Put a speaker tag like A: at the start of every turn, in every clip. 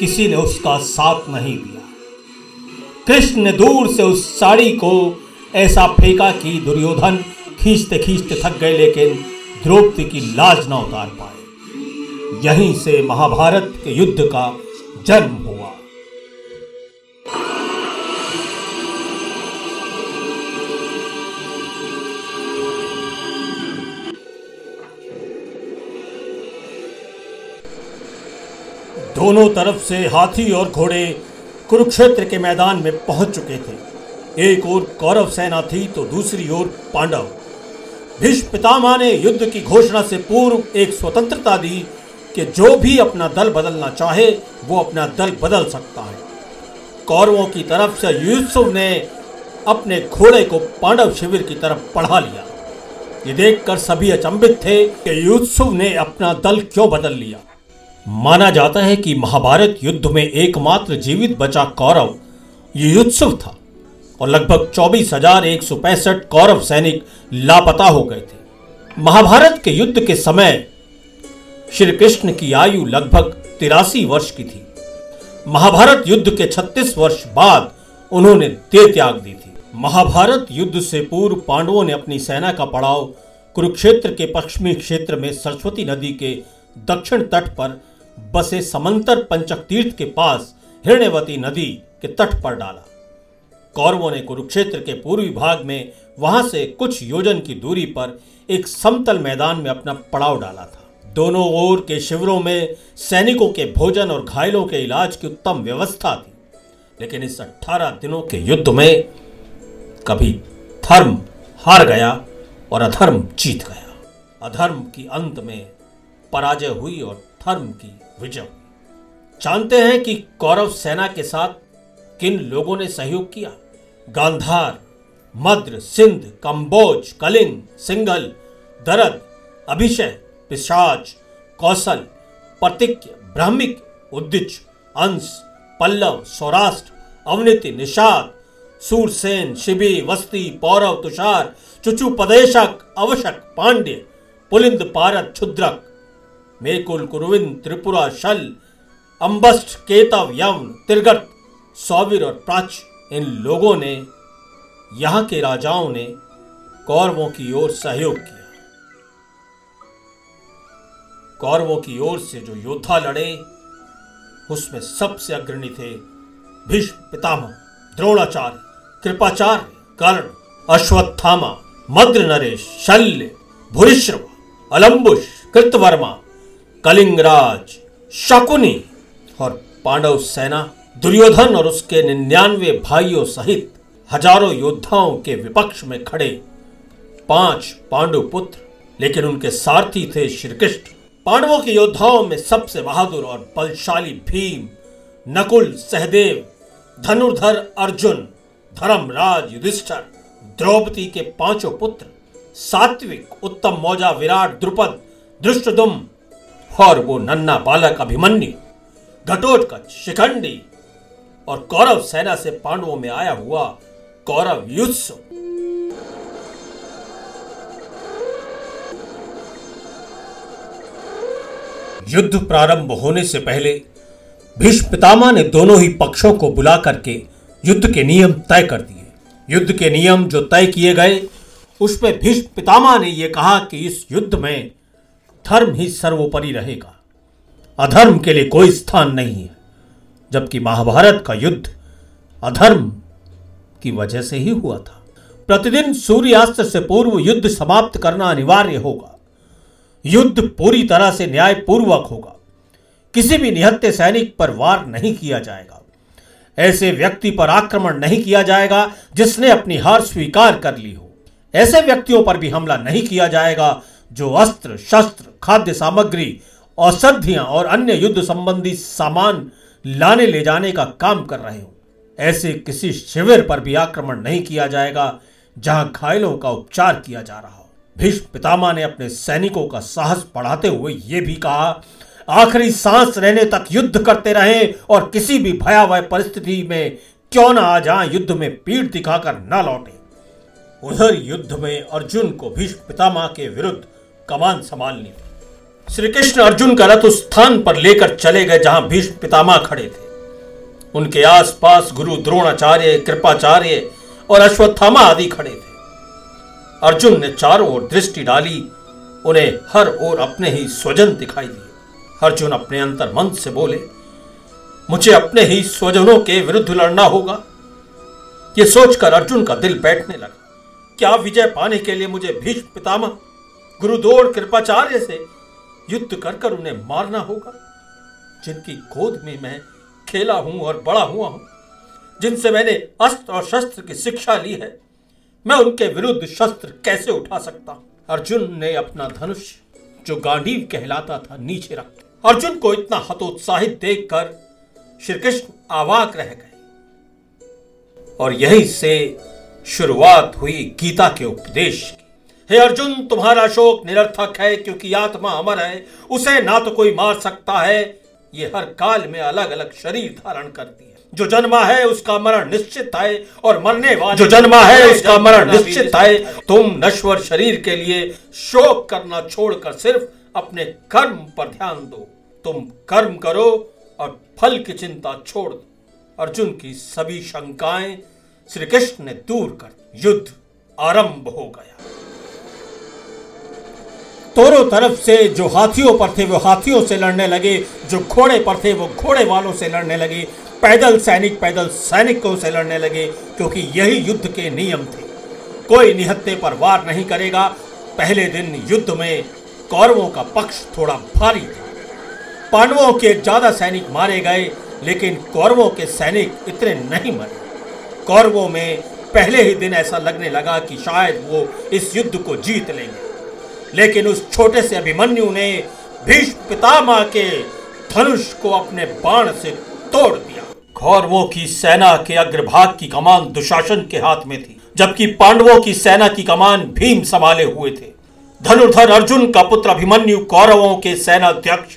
A: किसी ने उसका साथ नहीं दिया। कृष्ण ने दूर से उस साड़ी को ऐसा फेंका कि दुर्योधन खींचते खींचते थक गए, लेकिन द्रौपदी की लाज ना उतार पाए। यहीं से महाभारत के युद्ध का जन्म हुआ। दोनों तरफ़ से हाथी और घोड़े कुरुक्षेत्र के मैदान में पहुँच चुके थे। एक ओर कौरव सेना थी तो दूसरी ओर पांडव। भीष्म पितामह ने युद्ध की घोषणा से पूर्व एक स्वतंत्रता दी कि जो भी अपना दल बदलना चाहे, वो अपना दल बदल सकता है। कौरवों की तरफ़ से युसुफ ने अपने घोड़े को पांडव शिविर की तरफ़ बढ़ा लिया। ये देखकर सभी अचंभित थे कि युसुफ ने अपना दल क्यों बदल लिया। माना जाता है कि महाभारत युद्ध में एकमात्र जीवित बचा कौरव युयुत्सुव था और लगभग चौबीस हज़ार एक सौ पैंसठ कौरव सैनिक लापता हो गए थे। महाभारत के युद्ध के समय श्री कृष्ण की आयु लगभग तिरासी वर्ष की थी। महाभारत युद्ध के 36 वर्ष बाद उन्होंने देह त्याग दी थी। महाभारत युद्ध से पूर्व पांडवों ने अपनी सेना का पड़ाव कुरुक्षेत्र के पश्चिमी क्षेत्र में सरस्वती नदी के दक्षिण तट पर बसे समंतर पंचक तीर्थ के पास हिरण्यवती नदी के तट पर डाला। कौरवों ने कुरुक्षेत्र के पूर्वी भाग में वहाँ से कुछ योजन की दूरी पर एक समतल मैदान में अपना पड़ाव डाला था। दोनों ओर के शिविरों में सैनिकों के भोजन और घायलों के इलाज की उत्तम व्यवस्था थी। लेकिन इस 18 दिनों के युद्ध में कभी धर्म हार गया और अधर्म जीत गया। अधर्म की अंत में पराजय हुई और धर्म की विजय हुई। जानते हैं कि कौरव सेना के साथ किन लोगों ने सहयोग किया? गांधार, मद्र, सिंध, कंबोज, कलिंग सिंघल दरद अभिषय पिशाच, कौशल, प्रतिज्ञ, ब्राह्मिक उद्दिच अंश, पल्लव, सौराष्ट्र, अवनीति, निषाद, सूरसेन, शिबी, वस्ती, पौरव, तुषार चुचु पदेशक अवशक, पांड्य, पुलिंद पारत क्षुद्रक। मेकुल कुरुविंद त्रिपुरा शल अम्बस्ट केतव यवन तिरगत सौवीर और प्राच इन लोगों ने यहाँ के राजाओं ने कौरवों की ओर सहयोग किया कौरवों की ओर से जो योद्धा लड़े उसमें सबसे अग्रणी थे भीष्म पितामह द्रोणाचार्य कृपाचार्य कर्ण अश्वत्थामा मद्र नरेश शल्य भूरिश्रव अलम्बुश कृतवर्मा कलिंगराज, शकुनी और पांडव सेना, दुर्योधन और उसके निन्यानवे भाइयों सहित हज़ारों योद्धाओं के विपक्ष में खड़े। पाँच पांडु पुत्र, लेकिन उनके सारथी थे श्रीकृष्ण। पांडवों के योद्धाओं में सबसे बहादुर और बलशाली भीम, नकुल, सहदेव, धनुर्धर अर्जुन, धर्मराज युधिष्ठर, द्रौपदी के पाँचों पुत्र, सात्विक उत्तम मौजा विराट द्रुपद दृष्टदुम और वो नन्ना बालक अभिमन्यु घटोत्कच शिखंडी और कौरव सेना से पांडवों में आया हुआ कौरव युत्सु युद्ध प्रारंभ होने से पहले भीष्म पितामह ने दोनों ही पक्षों को बुला करके युद्ध के नियम तय कर दिए। युद्ध के नियम जो तय किए गए उसमें भीष्म पितामह ने यह कहा कि इस युद्ध में धर्म ही सर्वोपरि रहेगा। अधर्म के लिए कोई स्थान नहीं है, जबकि महाभारत का युद्ध अधर्म की वजह से ही हुआ था। प्रतिदिन सूर्यास्त से पूर्व युद्ध समाप्त करना अनिवार्य होगा। युद्ध पूरी तरह से न्यायपूर्वक होगा। किसी भी निहत्ते सैनिक पर वार नहीं किया जाएगा। ऐसे व्यक्ति पर आक्रमण नहीं किया जाएगा जिसने अपनी हार स्वीकार कर ली हो। ऐसे व्यक्तियों पर भी हमला नहीं किया जाएगा जो अस्त्र, शस्त्र, खाद्य सामग्री, औषधियाँ और अन्य युद्ध संबंधी सामान लाने ले जाने का काम कर रहे हो। ऐसे किसी शिविर पर भी आक्रमण नहीं किया जाएगा, जहाँ घायलों का उपचार किया जा रहा हो। भीष्म पितामह ने अपने सैनिकों का साहस बढ़ाते हुए यह भी कहा, आखिरी सांस रहने तक युद्ध करते रहे और किसी भी भयावह परिस्थिति में क्यों ना आ जाएँ, युद्ध में पीठ दिखाकर न लौटे। उधर युद्ध में अर्जुन को भीष्म पितामह के विरुद्ध कमान संभालनी। थी श्री कृष्ण अर्जुन का रथ उस स्थान पर लेकर चले गए जहाँ भीष्म पितामह खड़े थे। उनके आसपास गुरु द्रोणाचार्य, कृपाचार्य और अश्वत्थामा आदि खड़े थे। अर्जुन ने चारों ओर दृष्टि डाली, उन्हें हर ओर अपने ही स्वजन दिखाई दिए। अर्जुन अपने अंतर मन से बोले, मुझे अपने ही स्वजनों के विरुद्ध लड़ना होगा। यह सोचकर अर्जुन का दिल बैठने लगा, क्या विजय पाने के लिए मुझे भीष्म पितामह गुरुदोड़ कृपाचार्य से युद्ध कर कर उन्हें मारना होगा। जिनकी गोद में मैं खेला हूँ और बड़ा हुआ हूँ, जिनसे मैंने अस्त्र और शस्त्र की शिक्षा ली है, मैं उनके विरुद्ध शस्त्र कैसे उठा सकता अर्जुन ने अपना धनुष, जो गांडीव कहलाता था, नीचे रख अर्जुन को इतना हतोत्साहित देखकर श्री कृष्ण आवाक रह गए। और यही से शुरुआत हुई गीता के उपदेश की। हे अर्जुन तुम्हारा शोक निरर्थक है क्योंकि आत्मा अमर है। उसे ना तो कोई मार सकता है। ये हर काल में अलग अलग शरीर धारण करती है। जो जन्मा है उसका मरण निश्चित है और मरने वाले जो जन्मा है उसका मरण निश्चित है। तुम नश्वर शरीर के लिए शोक करना छोड़कर सिर्फ़ अपने कर्म पर ध्यान दो। तुम कर्म करो और फल की चिंता छोड़ दो। अर्जुन की सभी शंकाएँ श्री कृष्ण ने दूर कर युद्ध आरंभ हो गया। तोरों तरफ़ से जो हाथियों पर थे, वो हाथियों से लड़ने लगे, जो घोड़े पर थे, वो घोड़े वालों से लड़ने लगे, पैदल सैनिक, पैदल सैनिकों से लड़ने लगे, क्योंकि यही युद्ध के नियम थे। कोई निहत्ते पर वार नहीं करेगा। पहले दिन युद्ध में कौरवों का पक्ष थोड़ा भारी था। पांडवों के ज़्यादा सैनिक मारे गए, लेकिन कौरवों के सैनिक इतने नहीं मरे। कौरवों में पहले ही दिन ऐसा लगने लगा कि शायद वो इस युद्ध को जीत लेंगे। लेकिन उस छोटे से अभिमन्यु ने भीष्म पितामह के धनुष को अपने बाण से तोड़ दिया। कौरवों की सेना के अग्रभाग की कमान दुशासन के हाथ में थी, जबकि पांडवों की सेना की कमान भीम संभाले हुए थे। धनुर्धर अर्जुन का पुत्र अभिमन्यु कौरवों के सेनाध्यक्ष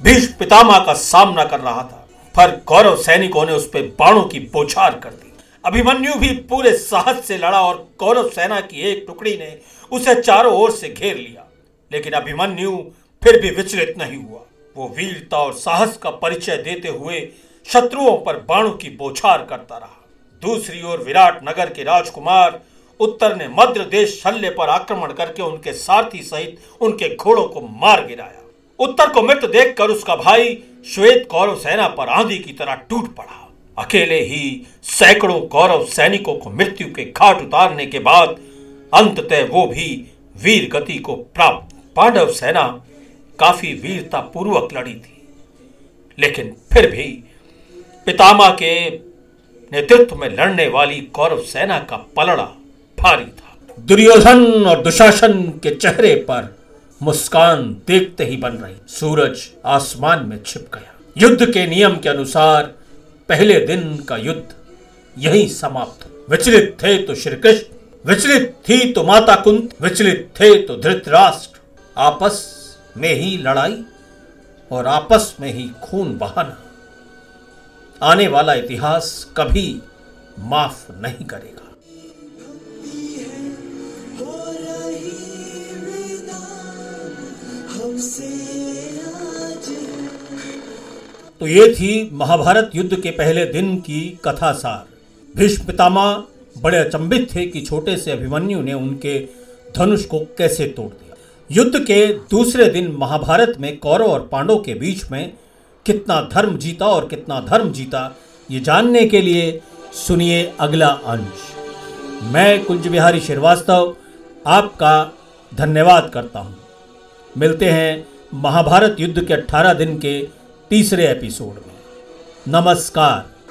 A: भीष्म पितामह का सामना कर रहा था, पर कौरव सैनिकों ने उस पर बाणों की बोछार कर दी। अभिमन्यु भी पूरे साहस से लड़ा और कौरव सेना की एक टुकड़ी ने उसे चारों ओर से घेर लिया। लेकिन अभिमन्यु फिर भी विचलित नहीं हुआ। वो वीरता और साहस का परिचय देते हुए शत्रुओं पर बाणों की बोछार करता रहा। दूसरी ओर विराट नगर के राजकुमार उत्तर ने मध्य देश शल्य पर आक्रमण करके उनके सारथी सहित उनके घोड़ों को मार गिराया। उत्तर को मृत देखकर उसका भाई श्वेत कौरव सेना पर आंधी की तरह टूट पड़ा। अकेले ही सैकड़ों कौरव सैनिकों को मृत्यु के घाट उतारने के बाद अंततः वो भी वीर गति को प्राप्त। पांडव सेना काफ़ी वीरता पूर्वक लड़ी थी। लेकिन फिर भी पितामह के नेतृत्व में लड़ने वाली कौरव सेना का पलड़ा भारी था। दुर्योधन और दुशासन के चेहरे पर मुस्कान देखते ही बन रही। सूरज आसमान में छिप गया। युद्ध के नियम के अनुसार पहले दिन का युद्ध यही समाप्त। विचलित थे तो श्री कृष्ण विचलित थी तो माता कुंत, विचलित थे तो धृतराष्ट्र। आपस में ही लड़ाई और आपस में ही खून बहाना। आने वाला इतिहास कभी माफ़ नहीं करेगा। तो ये थी महाभारत युद्ध के पहले दिन की कथा सार भीष्म पितामह बड़े अचंभित थे कि छोटे से अभिमन्यु ने उनके धनुष को कैसे तोड़ दिया। युद्ध के दूसरे दिन महाभारत में कौरव और पांडव के बीच में कितना धर्म जीता और कितना धर्म जीता, ये जानने के लिए सुनिए अगला अंश। मैं कुंज बिहारी श्रीवास्तव, आपका धन्यवाद करता हूँ। मिलते हैं महाभारत युद्ध के 18 दिन के तीसरे एपिसोड में। नमस्कार।